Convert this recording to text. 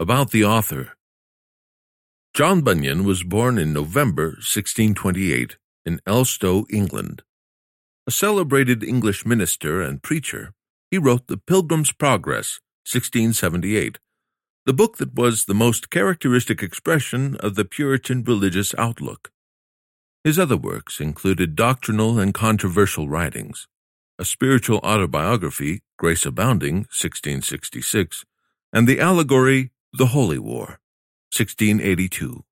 About the author John Bunyan was born in November 1628 in Elstow, England. A celebrated English minister and preacher, he wrote The Pilgrim's Progress, 1678, the book that was the most characteristic expression of the Puritan religious outlook. His other works included doctrinal and controversial writings, a spiritual autobiography, Grace Abounding, 1666, and the allegory The Holy War, 1682.